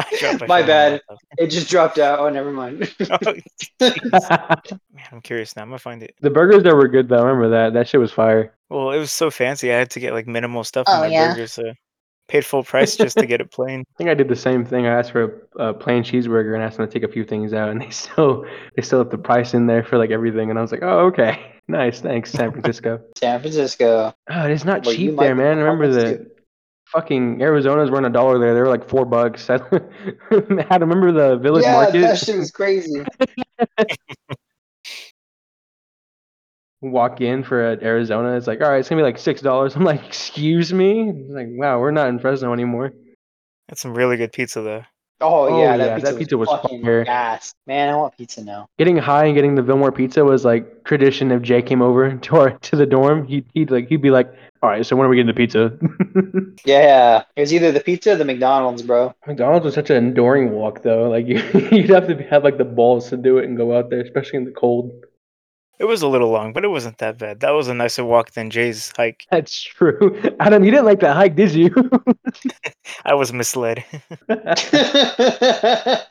I My bad. It just dropped out. Oh, never mind. Oh. Man, I'm curious now. I'm gonna find it. the burgers there were good though. I remember that. That shit was fire. Well, it was so fancy. I had to get like minimal stuff Oh, in my yeah. burger, so paid full price just to get it plain. I think I did the same thing. I asked for a, a plain cheeseburger and asked them to take a few things out, and they still they still have the price in there for like everything. And I was like, oh okay, nice, thanks, San Francisco. San Francisco. Oh, it is not Well, cheap there, man. Remember performance the fucking Arizona's weren't a dollar there. They were like four bucks. I had to remember the Village yeah, Market. that shit was crazy. Walk in for a Arizona. It's like, all right, it's gonna be like six dollars. I'm like, excuse me. It's like, wow, we're not in Fresno anymore. That's some really good pizza though. Oh, Oh, yeah, yeah, that pizza, that pizza was, was fucking fire. gas. Man, I want pizza now. Getting high and getting the Vilmore pizza was like tradition. If Jay came over to our to the dorm, he'd he'd like he'd be like, all right, so when are we getting the pizza? Yeah, it was either the pizza or the McDonald's, bro. McDonald's was such an enduring walk though. Like you, you'd have to have like the balls to do it and go out there, especially in the cold. It was a little long, but it wasn't that bad. That was a nicer walk than Jay's hike. That's true. Adam, you didn't like that hike, did you? I was misled. the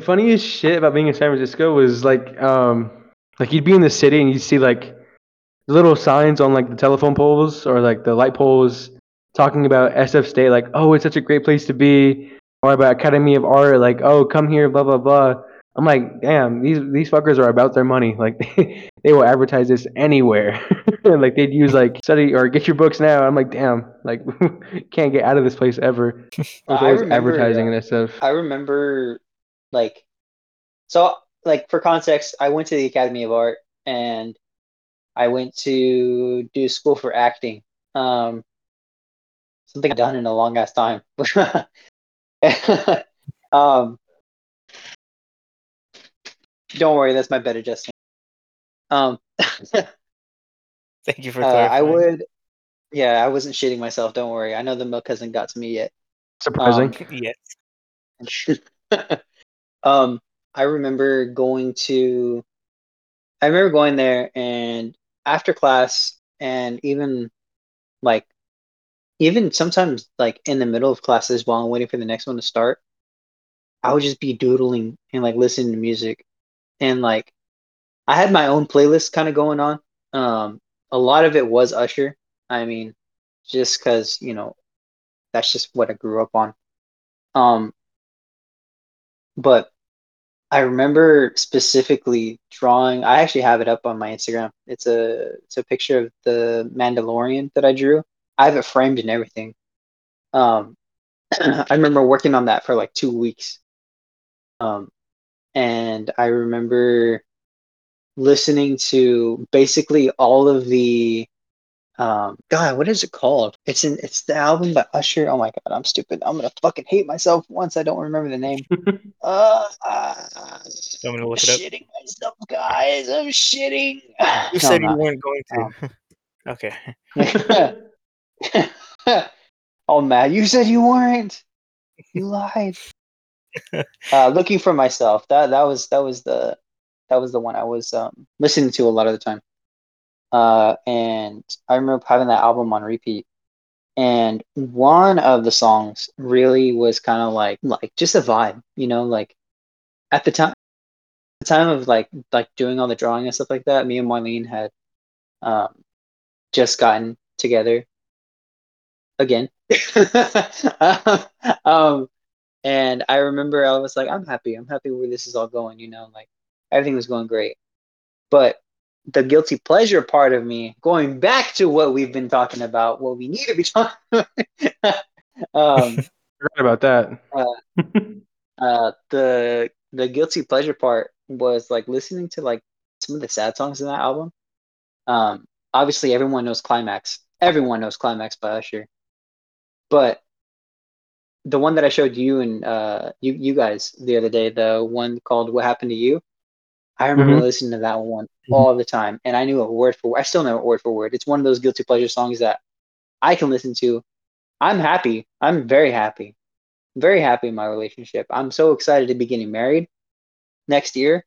funniest shit about being in San Francisco was like, um, like you'd be in the city and you'd see like little signs on like the telephone poles or like the light poles talking about SF State, like, oh, it's such a great place to be, or about Academy of Art, like, oh, come here, blah blah blah. I'm like, damn, these these fuckers are about their money. Like, they, they will advertise this anywhere. like, they'd use like study or get your books now. I'm like, damn, like, can't get out of this place ever. There's I remember, advertising uh, and that stuff. I remember, like, so like for context, I went to the Academy of Art and I went to do school for acting. Um, something I've done in a long ass time. um, don't worry, that's my bed adjusting. Um, Thank you for uh. I would, yeah, I wasn't shitting myself. Don't worry. I know the milk hasn't got to me yet. Surprising. Yes. um, I remember going to, I remember going there and after class, and even like, even sometimes like in the middle of classes while I'm waiting for the next one to start, I would just be doodling and like listening to music, and like, I had my own playlist kind of going on. Um, a lot of it was Usher. I mean, just because you know, that's just what I grew up on. Um, but I remember specifically drawing. I actually have it up on my Instagram. It's a it's a picture of the Mandalorian that I drew. I have it framed and everything. Um, I remember working on that for like two weeks. Um, and I remember listening to basically all of the um God, what is it called? It's in it's the album by Usher. Oh my god, I'm stupid. I'm gonna fucking hate myself once I don't remember the name. Uh, uh me to look it up? shitting myself, guys. I'm shitting. You said I'm you weren't going to. okay. not. oh man, you said you weren't. You lied. uh, looking for myself. That that was that was the that was the one I was um, listening to a lot of the time. Uh, and I remember having that album on repeat. And one of the songs really was kind of like like just a vibe, you know, like at the time the time of like like doing all the drawing and stuff like that, me and Marlene had um just gotten together again. um and I remember I was like, I'm happy, I'm happy where this is all going, you know, like everything was going great. But the guilty pleasure part of me, going back to what we've been talking about, what we need to be talking um Forgot about that. uh the the guilty pleasure part was like listening to like some of the sad songs in that album. Um obviously everyone knows Climax. Everyone knows Climax by Usher. But the one that I showed you and uh you you guys the other day, the one called What Happened to You, I remember Mhm. listening to that one all the time and I knew it word for word. I still know it word for word. It's one of those guilty pleasure songs that I can listen to. I'm happy. I'm very happy. very happy in my relationship. I'm so excited to be getting married next year.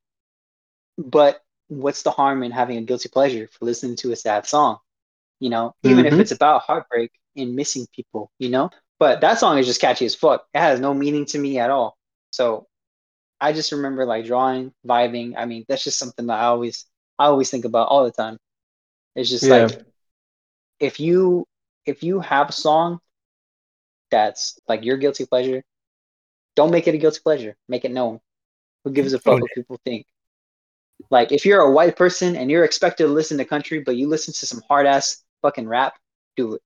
But what's the harm in having a guilty pleasure for listening to a sad song? You know, even Mhm. if it's about heartbreak and missing people, you know? But that song is just catchy as fuck. It has no meaning to me at all. So I just remember like drawing, vibing. I mean, that's just something that I always I always think about all the time. It's just Yeah. like if you if you have a song that's like your guilty pleasure, don't make it a guilty pleasure. Make it known. Who gives a fuck Oh, what people think? Like if you're a white person and you're expected to listen to country, but you listen to some hard ass fucking rap, do it.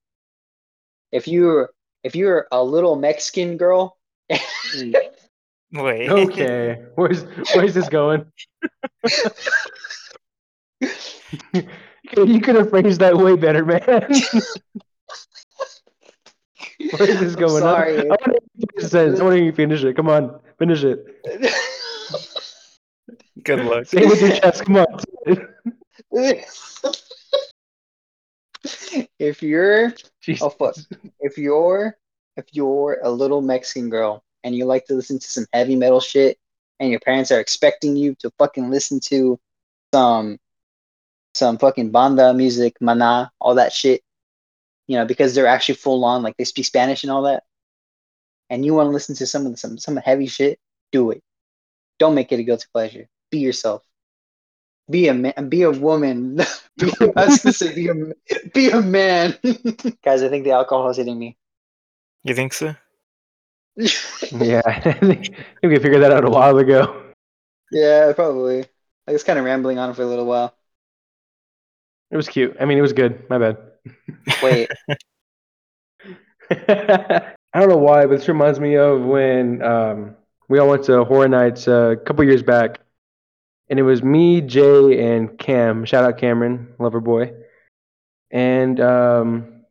If you're if you're a little Mexican girl, hmm. Wait. Okay. Where's where's this going? you could have phrased that way better, man. Where's this I'm going? I- sorry. I want to finish the sentence. I want you to finish it. Come on, finish it. Good luck. Say with your chest. Come on. if you're Jesus. Oh, fuck. if you're if you're a little Mexican girl and you like to listen to some heavy metal shit and your parents are expecting you to fucking listen to some some fucking banda music, Maná, all that shit, you know, because they're actually full on like they speak Spanish and all that. And you want to listen to some of the, some some heavy shit, do it. Don't make it a guilty pleasure. Be yourself. Be a man. Be a woman. be, I was gonna say be a be a man. Guys, I think the alcohol is hitting me. You think so? Yeah, I think we figured that out a while ago. yeah, probably. I was kind of rambling on for a little while. It was cute. I mean, it was good. My bad. Wait, I don't know why, but this reminds me of when um, we all went to Horror Nights uh, a couple years back, and it was me, Jay, and Cam. Shout out Cameron, lover boy. And um,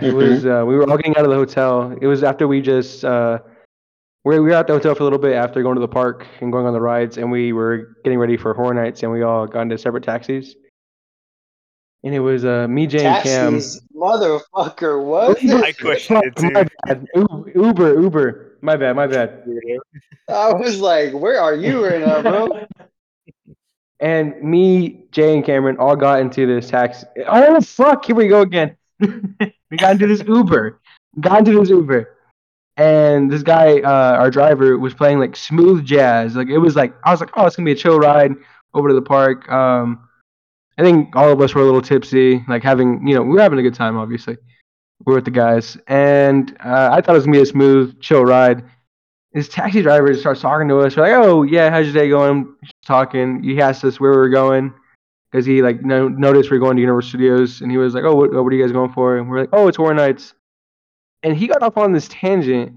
it was uh, we were all getting out of the hotel. It was after we just uh, we we were at the hotel for a little bit after going to the park and going on the rides, and we were getting ready for Horror Nights, and we all got into separate taxis. And it was uh, me, Jay, and Cam. taxis, motherfucker. What? I questioned it My too. Uber, Uber. My bad, my bad. I was like, where are you right now, bro? and me, Jay, and Cameron all got into this taxi. Oh fuck! Here we go again. we got into this Uber. Got into this Uber, and this guy, uh, our driver, was playing like smooth jazz. Like it was like I was like, oh, it's gonna be a chill ride over to the park. Um, I think all of us were a little tipsy, like having, you know, we were having a good time. Obviously, were with the guys, and uh, I thought it was gonna be a smooth, chill ride. This taxi driver just starts talking to us. We're like, "Oh yeah, how's your day going?" Just talking. He asked us where we were going because he like no- noticed we are going to Universal Studios, and he was like, "Oh, what, what are you guys going for?" And we're like, "Oh, it's Horror Nights." And he got off on this tangent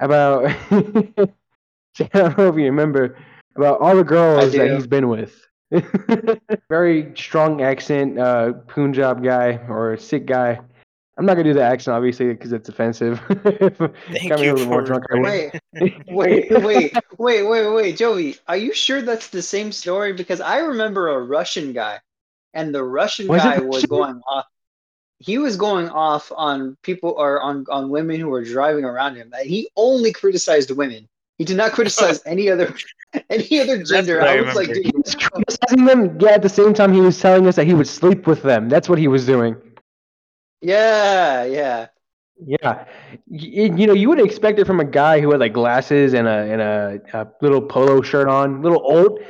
about I don't know if you remember about all the girls that he's been with. Very strong accent, uh, Punjab guy or Sikh guy. I'm not gonna do the accent obviously because it's offensive. Thank got me a you little more drunk. I would- Wait, wait, wait, wait, wait, wait, Joey. Are you sure that's the same story? Because I remember a Russian guy, and the Russian Was guy was Russian? going off. He was going off on people or on on women who were driving around him. He only criticized women. He did not criticize any other any other gender. I I was like, remember. He was criticizing them. Yeah, at the same time, he was telling us that he would sleep with them. That's what he was doing. Yeah, yeah. Yeah, you, you know, you would expect it from a guy who had like glasses and a and a, a little polo shirt on, little old.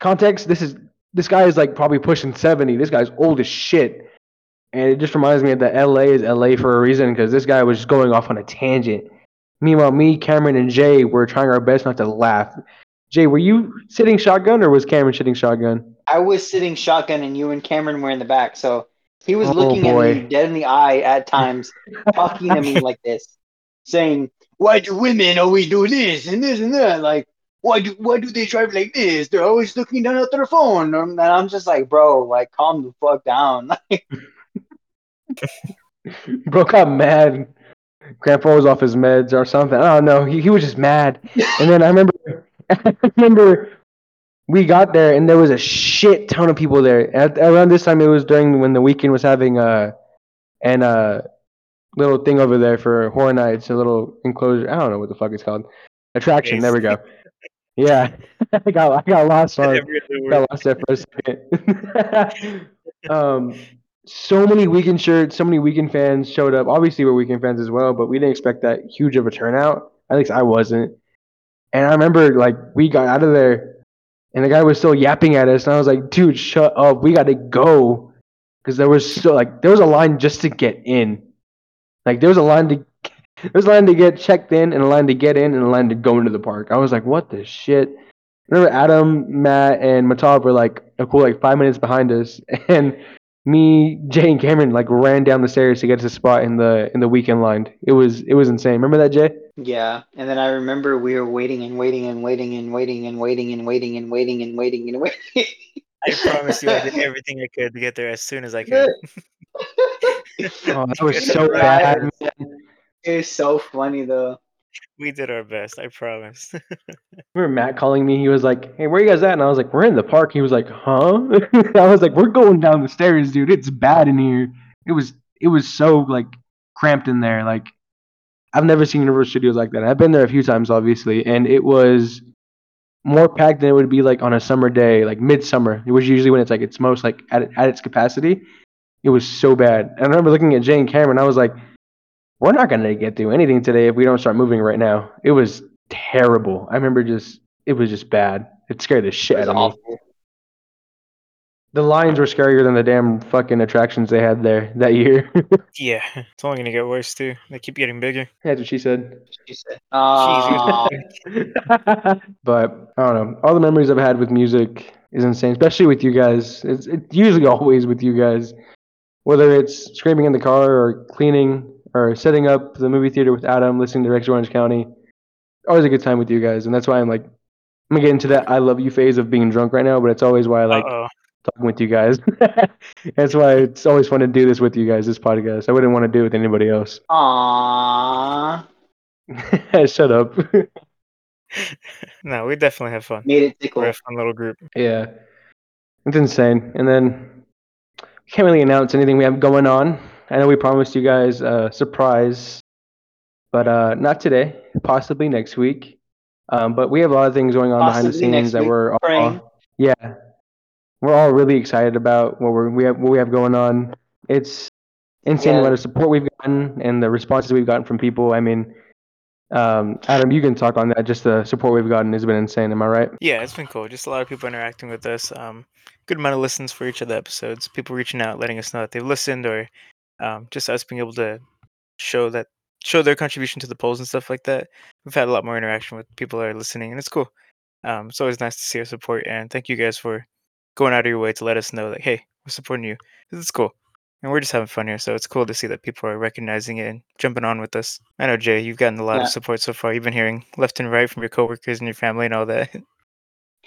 Context: This is this guy is like probably pushing seventy. This guy's old as shit, and it just reminds me that L.A. is L.A. for a reason because this guy was just going off on a tangent. Meanwhile, me, Cameron, and Jay were trying our best not to laugh. Jay, were you sitting shotgun or was Cameron sitting shotgun? I was sitting shotgun, and you and Cameron were in the back, so he was Oh, looking boy. at me dead in the eye at times, talking to me like this, saying, "Why do women always do this and this and that? Like, why do why do they drive like this? They're always looking down at their phone." And I'm just like, "Bro, like, calm the fuck down." Bro got mad. Grandpa was off his meds or something. I don't know. He, he was just mad. And then I remember, I remember we got there and there was a shit ton of people there. At, around this time, it was during when the Weeknd was having a and a little thing over there for horror nights, a little enclosure. I don't know what the fuck it's called. Attraction. There we go. Yeah, I got I got lost on got lost there for a second. um, so many Weeknd shirts, so many Weeknd fans showed up. Obviously, we're Weeknd fans as well, but we didn't expect that huge of a turnout. At least I wasn't. And I remember like we got out of there, and the guy was still yapping at us, and I was like, "Dude, shut up! We got to go," because there was so like there was a line just to get in. Like there was a line to there's a line to get checked in and a line to get in and a line to go into the park. I was like, what the shit? Remember Adam, Matt, and Matab were like a cool like five minutes behind us, and me, Jay, and Cameron like ran down the stairs to get to a spot in the in the Weeknd line. It was it was insane. Remember that, Jay? Yeah, and then I remember we were waiting and waiting and waiting and waiting and waiting and waiting and waiting and waiting and waiting. I promise you, I did everything I could to get there as soon as I could. oh, that was so bad. Man. It's so funny though. We did our best, I promise. remember Matt calling me. He was like, "Hey, where you guys at?" And I was like, "We're in the park." He was like, "Huh?" I was like, "We're going down the stairs, dude. It's bad in here." It was it was so like cramped in there. Like I've never seen Universal Studios like that. I've been there a few times, obviously, and it was more packed than it would be like on a summer day, like midsummer, which usually when it's like it's most like at at its capacity. It was so bad. And I remember looking at Jane Cameron. I was like we're not going to get through anything today if we don't start moving right now. It was terrible. I remember just, it was just bad. It scared the shit out of awful. me. The lines were scarier than the damn fucking attractions they had there that year. yeah, it's only gonna get worse too. They keep getting bigger. That's what she said. She said. Uh... but I don't know. All the memories I've had with music is insane, especially with you guys. It's, it's usually always with you guys, whether it's screaming in the car or cleaning or setting up the movie theater with Adam, listening to Rex Orange County. Always a good time with you guys, and that's why I'm like, I'm gonna get into that I love you phase of being drunk right now, but it's always why I like Uh-oh. talking with you guys. that's why it's always fun to do this with you guys, this podcast. I wouldn't want to do it with anybody else. Aww. Shut up. no, we definitely have fun. Made it tickle. We're a fun little group. Yeah. It's insane. And then can't really announce anything we have going on I know we promised you guys a surprise, but uh, not today. Possibly next week. Um, but we have a lot of things going on possibly behind the scenes that we're all, yeah, we're all really excited about what we're we have what we have going on. It's insane yeah. the amount of support we've gotten and the responses we've gotten from people. I mean, um, Adam, you can talk on that. Just the support we've gotten has been insane. Am I right? Yeah, it's been cool. Just a lot of people interacting with us. Um, good amount of listens for each of the episodes. People reaching out, letting us know that they've listened or um, just us being able to show that show their contribution to the polls and stuff like that. We've had a lot more interaction with people that are listening, and it's cool. Um, it's always nice to see our support, and thank you guys for going out of your way to let us know that hey, we're supporting you. This is cool, and we're just having fun here. So it's cool to see that people are recognizing it and jumping on with us. I know Jay, you've gotten a lot yeah. of support so far. You've been hearing left and right from your coworkers and your family and all that.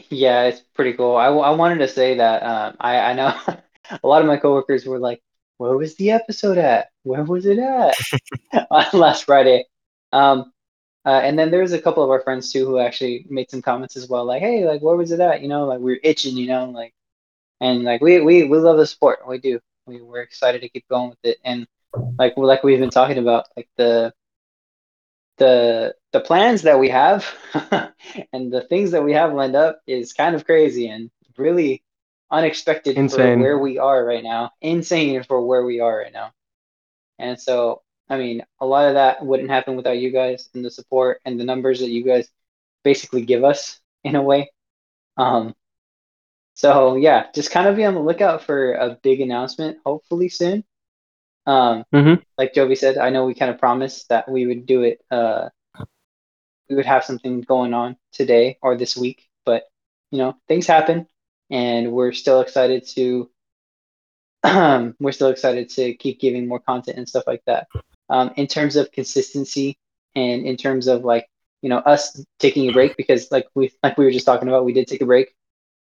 Yeah, it's pretty cool. I, I wanted to say that um, I I know a lot of my coworkers were like, where was the episode at? Where was it at? on last Friday. Um, uh, and then there's a couple of our friends too who actually made some comments as well, like, "Hey, like, where was it at? You know, like we are itching, you know, like, and like we we we love the sport, we do. We we're excited to keep going with it, and like like we've been talking about, like the the the plans that we have and the things that we have lined up is kind of crazy and really unexpected Insane. for where we are right now. Insane for where we are right now. And so, I mean, a lot of that wouldn't happen without you guys and the support and the numbers that you guys basically give us in a way. Um, so yeah, just kind of be on the lookout for a big announcement, hopefully soon. Um, mm-hmm. Like Jovi said, I know we kind of promised that we would do it. Uh, we would have something going on today or this week, but you know, things happen and we're still excited to um, we're still excited to keep giving more content and stuff like that. Um, in terms of consistency and in terms of like you know us taking a break because like we like we were just talking about, we did take a break.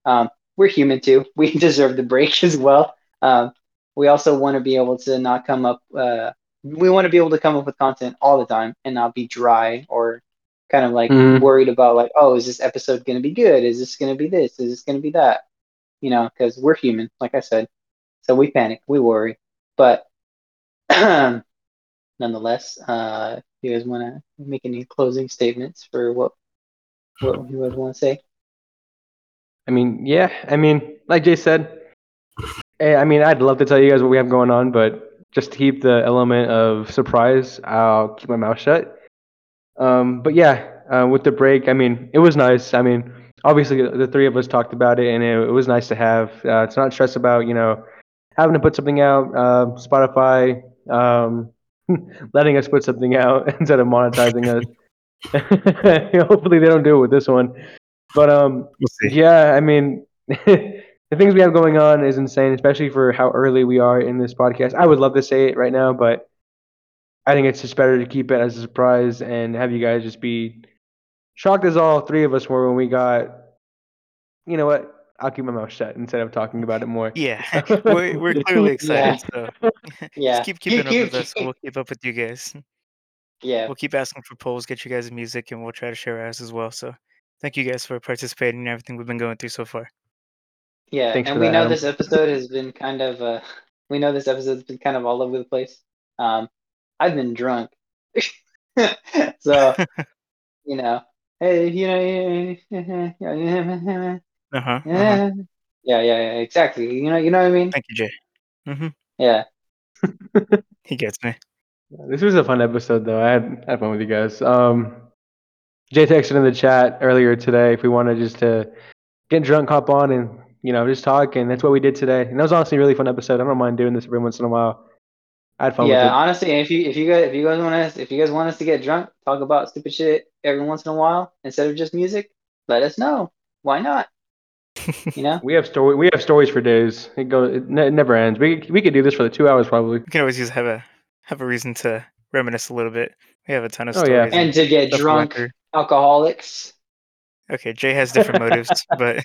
Um, we're human too. We deserve the break as well. Um, we also want to be able to not come up. Uh, we want to be able to come up with content all the time and not be dry or kind of like mm-hmm. worried about like, oh, is this episode going to be good? Is this going to be this? Is this going to be that? You know, because we're human, like I said. So we panic, we worry, but nonetheless, uh, you guys want to make any closing statements for what what you guys want to say? I mean, yeah. I mean, like Jay said, eh, I mean, I'd love to tell you guys what we have going on, but just to keep the element of surprise, I'll keep my mouth shut. Um, but yeah, uh, with the break, I mean, it was nice. I mean, obviously the three of us talked about it, and it, it was nice to have. Uh, to not stress about you know having to put something out. Uh, Spotify um, letting us put something out instead of monetizing us. Hopefully they don't do it with this one. But um, We'll yeah, I mean, the things we have going on is insane, especially for how early we are in this podcast. I would love to say it right now, but I think it's just better to keep it as a surprise and have you guys just be shocked as all three of us were when we got. You know what? I'll keep my mouth shut instead of talking about it more. Yeah, we're, we're clearly excited. So Yeah, just keep keeping up keep- with us. keep- We'll keep up with you guys. yeah, We'll keep asking for polls, get you guys music, and we'll try to share ours as well. So thank you guys for participating in everything we've been going through so far. yeah. Thanks and we that, know Adam. this episode has been kind of uh, we know this episode's been kind of all over the place. Um, I've been drunk, so you know, hey, you know, yeah, Uh huh. yeah, yeah, yeah, exactly. You know, you know what I mean? Thank you, Jay. hmm Yeah, He gets me. This was a fun episode, though. I had, had fun with you guys. Um, Jay texted in the chat earlier today if we wanted just to get drunk, hop on, and you know just talk, and that's what we did today. And that was honestly a really fun episode. I don't mind doing this every once in a while. I had fun yeah. with it. Honestly, if you if you guys if you guys want us if you guys want us to get drunk, talk about stupid shit every once in a while instead of just music, let us know. Why not? You know? We have story. We have stories for days. It goes. It, ne- it never ends. We we could do this for the two hours probably. We can always use have a have a reason to reminisce a little bit. We have a ton of Oh, yeah. stories. And to get drunk record. alcoholics. Okay, Jay has different motives, but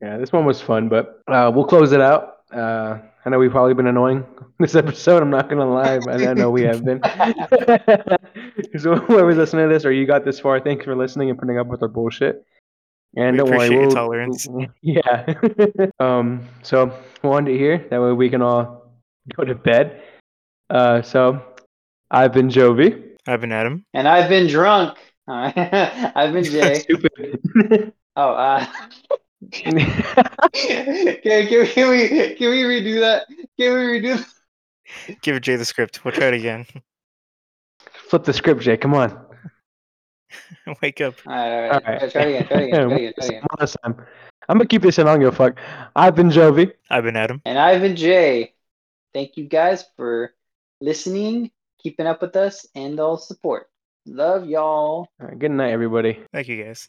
Yeah, this one was fun, but uh, we'll close it out. Uh, I know we've probably been annoying this episode. I'm not gonna lie, but I know we have been. so whoever's listening to this, or you got this far, thanks for listening and putting up with our bullshit. And We don't worry, appreciate your we'll, tolerance. Yeah. um. So we'll end it here. That way we can all go to bed. Uh. So I've been Jovi. I've been Adam. And I've been drunk. I've been Jay. Stupid. Oh, uh can, can, can we can we redo that? Can we redo that? Give Jay the script. We'll try it again. Flip the script, Jay. Come on. Wake up. All right, all right. All right. Try it again. Try it again. Try it again. Try it again. One last time. I'm gonna keep this in. I don't give a fuck. I've been Jovi. I've been Adam. And I've been Jay. Thank you guys for listening, keeping up with us, and all support. Love y'all. All right, good night, everybody. Thank you guys.